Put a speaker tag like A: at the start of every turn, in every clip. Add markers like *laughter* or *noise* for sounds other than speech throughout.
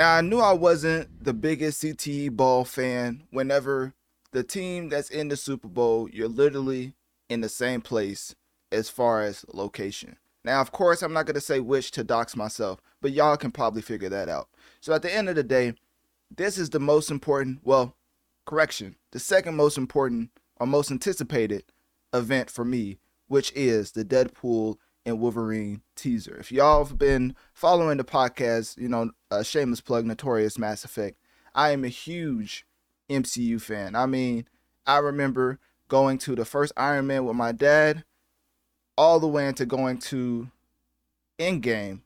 A: Now, I knew I wasn't the biggest CTE ball fan whenever the team that's in the Super Bowl, you're literally in the same place as far as location. Now, of course, I'm not going to say which to dox myself, but y'all can probably figure that out. So at the end of the day, this is the most important, well, correction, the second most important or most anticipated event for me, which is the Deadpool and Wolverine teaser. If y'all have been following the podcast, you know, uh, shameless plug, Notorious Mass Effect, I am a huge MCU fan. I mean, I remember going to the first Iron Man with my dad, all the way into going to Endgame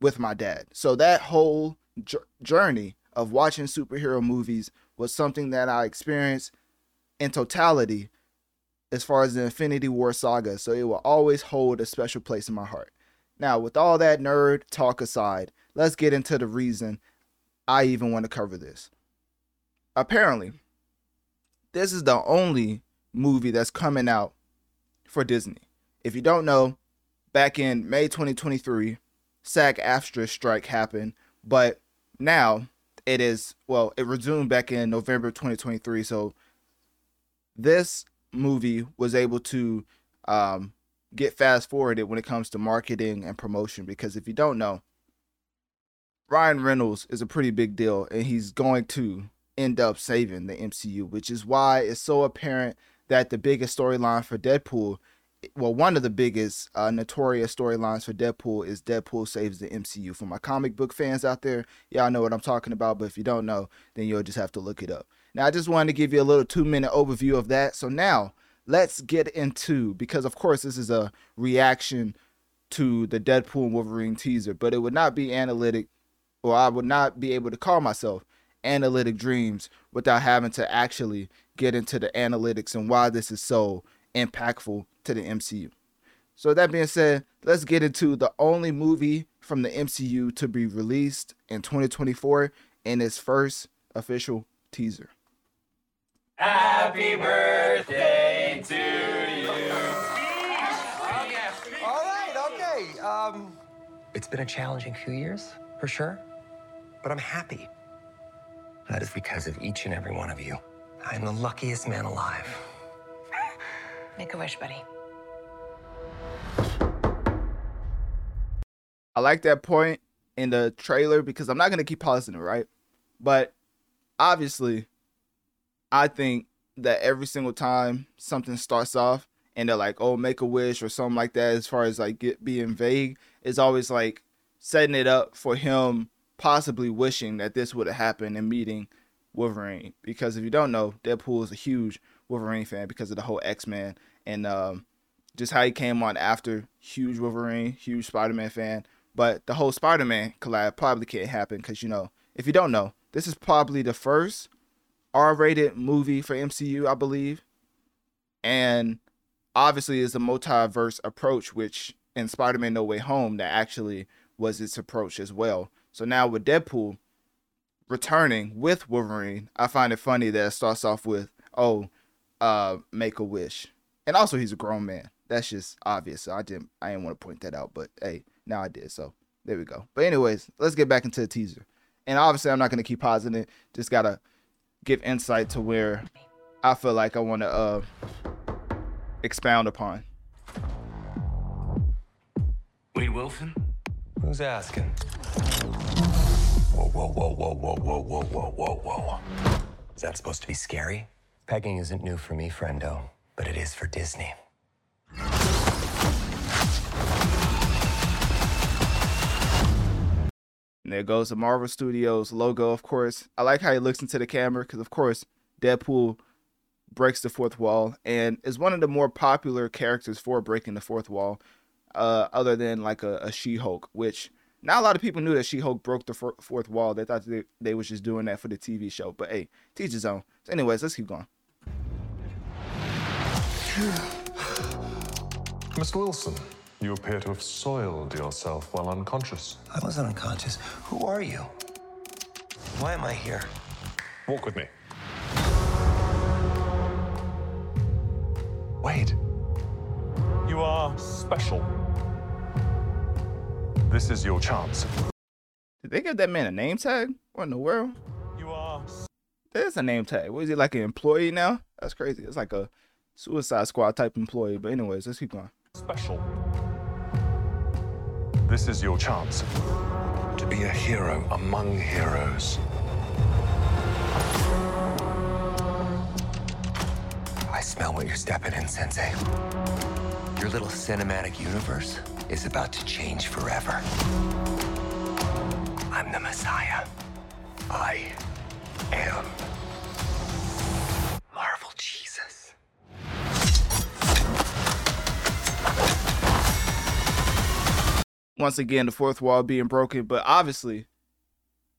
A: with my dad. So that whole journey of watching superhero movies was something that I experienced in totality as far as the Infinity War saga. So it will always hold a special place in my heart. Now, with all that nerd talk aside, let's get into the reason I even want to cover this. Apparently, this is the only movie that's coming out for Disney. If you don't know, back in May 2023, SAG AFTRA strike happened, but now it is well, it resumed back in November 2023. So this movie was able to um, get fast forwarded when it comes to marketing and promotion because if you don't know, Ryan Reynolds is a pretty big deal and he's going to end up saving the MCU, which is why it's so apparent that the biggest storyline for Deadpool well, one of the biggest uh, notorious storylines for Deadpool is Deadpool saves the MCU. For my comic book fans out there, y'all know what I'm talking about. But if you don't know, then you'll just have to look it up. Now, I just wanted to give you a little two minute overview of that. So now let's get into because of course this is a reaction to the Deadpool and Wolverine teaser, but it would not be analytic, or I would not be able to call myself Analytic Dreamz without having to actually get into the analytics and why this is so impactful to the MCU. So that being said, let's get into the only movie from the MCU to be released in 2024 in its first official teaser.
B: Happy birthday to you.
C: All right, okay. Um, it's been a challenging few years, for sure, but I'm happy. That is because of each and every one of you. I'm the luckiest man alive.
D: Make a wish, buddy.
A: I like that point in the trailer because I'm not gonna keep pausing it, right? But obviously, I think that every single time something starts off and they're like, "Oh, make a wish" or something like that, as far as like get, being vague, is always like setting it up for him possibly wishing that this would have happened and meeting Wolverine. Because if you don't know, Deadpool is a huge Wolverine fan because of the whole X Men and um, just how he came on after. Huge Wolverine, huge Spider Man fan. But the whole Spider Man collab probably can't happen because, you know, if you don't know, this is probably the first R rated movie for MCU, I believe. And obviously, is a multiverse approach, which in Spider Man No Way Home, that actually was its approach as well. So now with Deadpool returning with Wolverine, I find it funny that it starts off with, oh, uh, make a wish. And also he's a grown man. That's just obvious. So I didn't I didn't want to point that out, but hey, now I did. So there we go. But anyways, let's get back into the teaser. And obviously I'm not gonna keep pausing it. Just gotta give insight to where I feel like I wanna uh expound upon.
B: Wade Wilson?
C: Who's asking?
B: Whoa, whoa, whoa, whoa, whoa, whoa, whoa, whoa, whoa, whoa.
C: Is that supposed to be scary? Pegging isn't new for me, friendo, but it is for Disney.
A: There goes the Marvel Studios logo, of course. I like how he looks into the camera because, of course, Deadpool breaks the fourth wall and is one of the more popular characters for breaking the fourth wall, uh, other than like a, a She Hulk, which not a lot of people knew that She Hulk broke the fourth wall. They thought they, they was just doing that for the TV show. But hey, teach own. So anyways, let's keep going. *sighs*
E: Mr. Wilson, you appear to have soiled yourself while unconscious.
C: I wasn't unconscious. Who are you? Why am I here?
E: Walk with me. Wait. You are special. This is your chance.
A: Did they give that man a name tag? What in the world?
E: You are
A: There's a name tag. What is he like an employee now? That's crazy. It's like a Suicide Squad type employee. But anyways, let's keep going.
E: special. This is your chance.
B: To be a hero among heroes.
C: I smell what you're stepping in, Sensei. Your little cinematic universe is about to change forever. I'm the Messiah. I am
A: Once again, the fourth wall being broken, but obviously,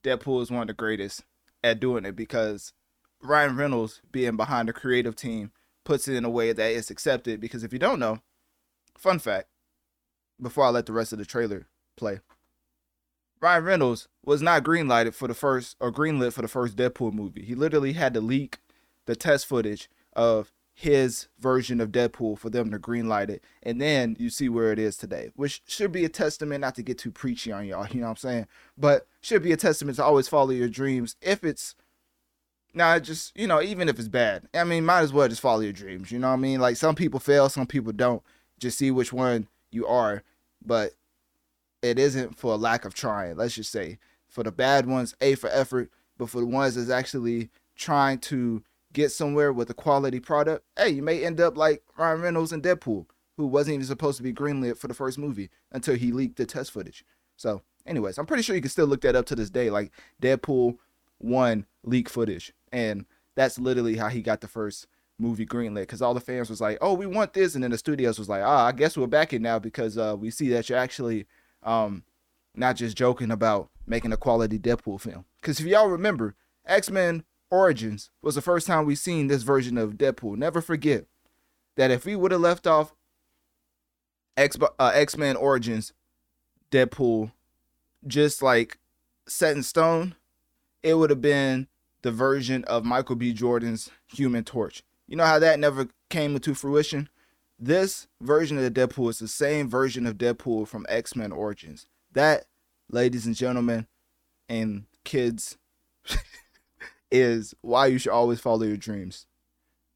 A: Deadpool is one of the greatest at doing it because Ryan Reynolds being behind the creative team puts it in a way that is accepted. Because if you don't know, fun fact, before I let the rest of the trailer play, Ryan Reynolds was not greenlighted for the first or greenlit for the first Deadpool movie. He literally had to leak the test footage of his version of Deadpool for them to greenlight it. And then you see where it is today, which should be a testament, not to get too preachy on y'all, *laughs* you know what I'm saying? But should be a testament to always follow your dreams if it's now just, you know, even if it's bad. I mean, might as well just follow your dreams, you know what I mean? Like some people fail, some people don't. Just see which one you are. But it isn't for a lack of trying, let's just say. For the bad ones, A for effort, but for the ones that's actually trying to get somewhere with a quality product, hey, you may end up like Ryan Reynolds and Deadpool, who wasn't even supposed to be greenlit for the first movie until he leaked the test footage. So, anyways, I'm pretty sure you can still look that up to this day, like Deadpool 1 leak footage. And that's literally how he got the first movie greenlit because all the fans was like, oh, we want this. And then the studios was like, ah, I guess we're back in now because uh, we see that you're actually um, not just joking about making a quality Deadpool film. Because if y'all remember, X Men Origins was the first time we've seen this version of Deadpool. Never forget that if we would have left off X uh, X Men Origins Deadpool just like set in stone, it would have been the version of Michael B. Jordan's Human Torch. You know how that never came into fruition? This version of the Deadpool is the same version of Deadpool from X Men Origins. That, ladies and gentlemen, and kids, *laughs* is why you should always follow your dreams.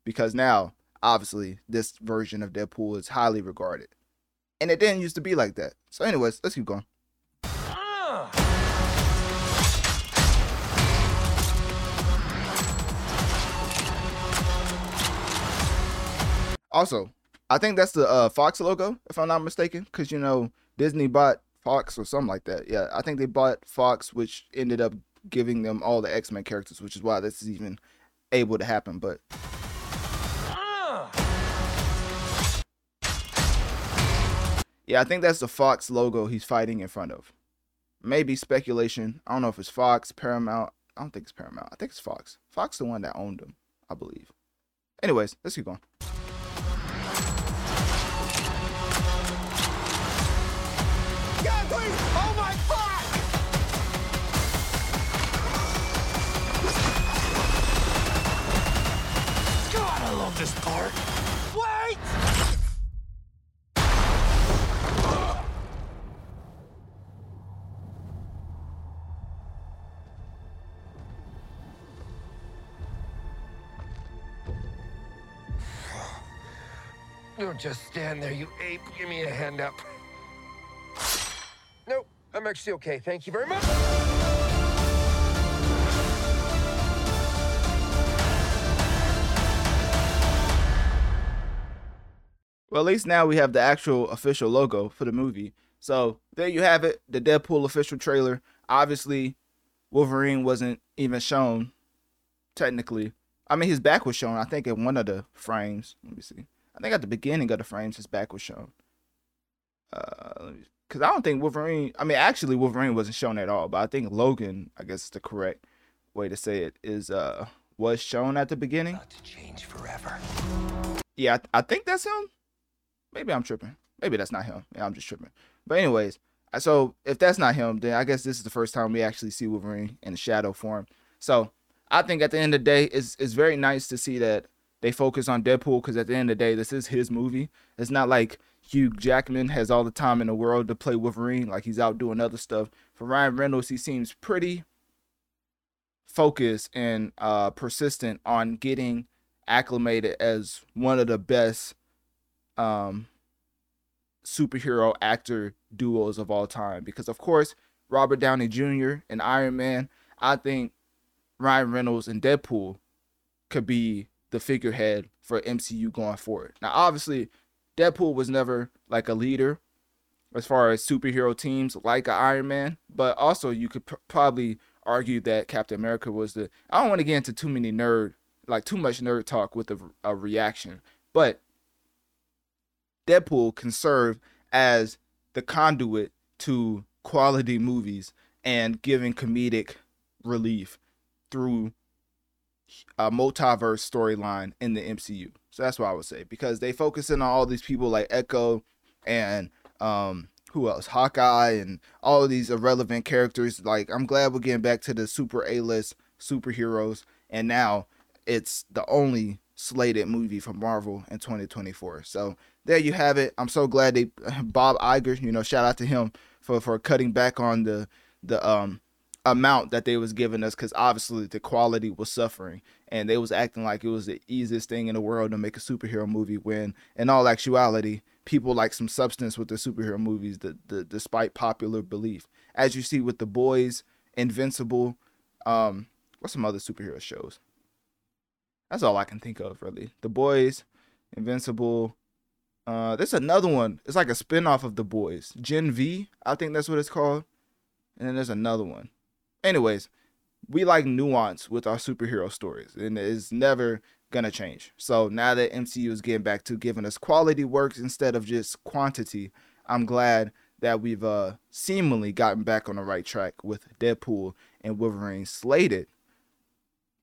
A: Because now, obviously, this version of Deadpool is highly regarded. And it didn't used to be like that. So, anyways, let's keep going. Also, I think that's the uh, Fox logo, if I'm not mistaken, because you know Disney bought Fox or something like that. Yeah, I think they bought Fox, which ended up giving them all the X Men characters, which is why this is even able to happen. But yeah, I think that's the Fox logo he's fighting in front of. Maybe speculation. I don't know if it's Fox, Paramount. I don't think it's Paramount. I think it's Fox. Fox the one that owned them, I believe. Anyways, let's keep going.
C: Don't just stand there, you ape. Give me a hand up. Nope, I'm actually okay. Thank you very much.
A: Well, at least now we have the actual official logo for the movie. So there you have it, the Deadpool official trailer. Obviously, Wolverine wasn't even shown, technically. I mean, his back was shown, I think, in one of the frames. Let me see. I think at the beginning of the frames, his back was shown. Uh, because I don't think Wolverine, I mean, actually, Wolverine wasn't shown at all, but I think Logan, I guess is the correct way to say it, is, uh, was shown at the beginning.
C: About to change forever.
A: Yeah, I, I think that's him. Maybe I'm tripping. Maybe that's not him. Yeah, I'm just tripping. But anyways, uh, so if that's not him, then I guess this is the first time we actually see Wolverine in the shadow form. So I think at the end of the day, it's it's very nice to see that they focus on Deadpool because at the end of the day, this is his movie. It's not like Hugh Jackman has all the time in the world to play Wolverine, like he's out doing other stuff. For Ryan Reynolds, he seems pretty focused and uh, persistent on getting acclimated as one of the best um, superhero actor duos of all time. Because of course, Robert Downey Jr. and Iron Man, I think Ryan Reynolds and Deadpool could be the figurehead for MCU going forward. Now, obviously, Deadpool was never like a leader as far as superhero teams like Iron Man, but also you could pr- probably argue that Captain America was the. I don't want to get into too many nerd, like too much nerd talk with a, a reaction, but Deadpool can serve as the conduit to quality movies and giving comedic relief through a multiverse storyline in the MCU. So that's what I would say because they focus in on all these people like Echo and um who else? Hawkeye and all of these irrelevant characters. Like I'm glad we're getting back to the super A-list superheroes and now it's the only slated movie from Marvel in 2024. So there you have it. I'm so glad they *laughs* Bob Iger, you know, shout out to him for for cutting back on the the um amount that they was giving us because obviously the quality was suffering and they was acting like it was the easiest thing in the world to make a superhero movie when in all actuality people like some substance with the superhero movies the, the, despite popular belief. As you see with the boys invincible um what's some other superhero shows? That's all i can think of really. The boys invincible uh there's another one. It's like a spin-off of the boys. Gen v i think that's what it's called. And then there's another one anyways, we like nuance with our superhero stories, and it's never gonna change. So now that MCU is getting back to giving us quality works instead of just quantity, I'm glad that we've uh seemingly gotten back on the right track with Deadpool and Wolverine slated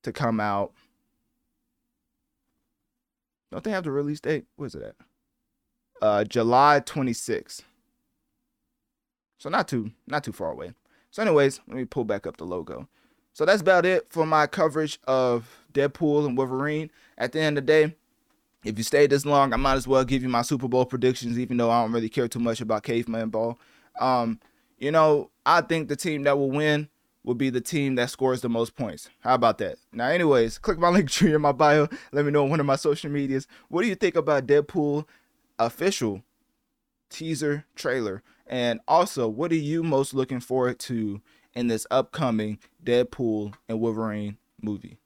A: to come out. Don't they have the release date? What is it at? Uh July 26th. So not too not too far away. So, anyways, let me pull back up the logo. So that's about it for my coverage of Deadpool and Wolverine. At the end of the day, if you stayed this long, I might as well give you my Super Bowl predictions, even though I don't really care too much about caveman ball. Um, you know, I think the team that will win will be the team that scores the most points. How about that? Now, anyways, *laughs* click my link tree in my bio. Let me know on one of my social medias. What do you think about Deadpool official teaser trailer? And also, what are you most looking forward to in this upcoming Deadpool and Wolverine movie?